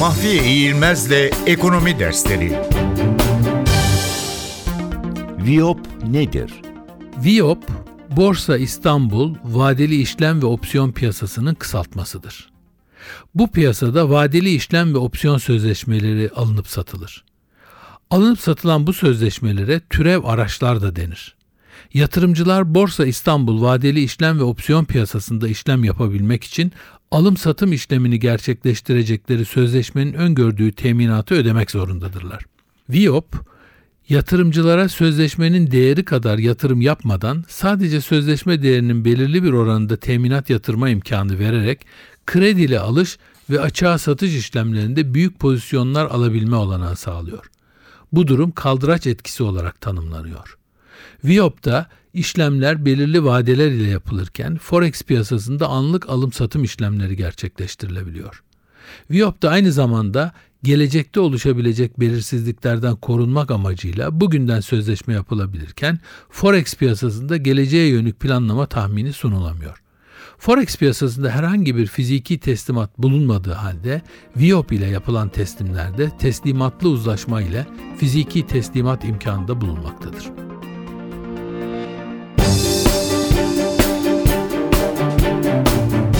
Mahfiye İğilmez'le Ekonomi Dersleri VIOP nedir? VIOP, Borsa İstanbul vadeli işlem ve opsiyon piyasasının kısaltmasıdır. Bu piyasada vadeli işlem ve opsiyon sözleşmeleri alınıp satılır. Alınıp satılan bu sözleşmelere türev araçlar da denir. Yatırımcılar Borsa İstanbul vadeli işlem ve opsiyon piyasasında işlem yapabilmek için alım satım işlemini gerçekleştirecekleri sözleşmenin öngördüğü teminatı ödemek zorundadırlar. VIOP, yatırımcılara sözleşmenin değeri kadar yatırım yapmadan sadece sözleşme değerinin belirli bir oranında teminat yatırma imkanı vererek kredili alış ve açığa satış işlemlerinde büyük pozisyonlar alabilme olanağı sağlıyor. Bu durum kaldıraç etkisi olarak tanımlanıyor. VIOP'ta işlemler belirli vadeler ile yapılırken Forex piyasasında anlık alım satım işlemleri gerçekleştirilebiliyor. VIOP da aynı zamanda gelecekte oluşabilecek belirsizliklerden korunmak amacıyla bugünden sözleşme yapılabilirken Forex piyasasında geleceğe yönelik planlama tahmini sunulamıyor. Forex piyasasında herhangi bir fiziki teslimat bulunmadığı halde VIOP ile yapılan teslimlerde teslimatlı uzlaşma ile fiziki teslimat imkanı da bulunmaktadır.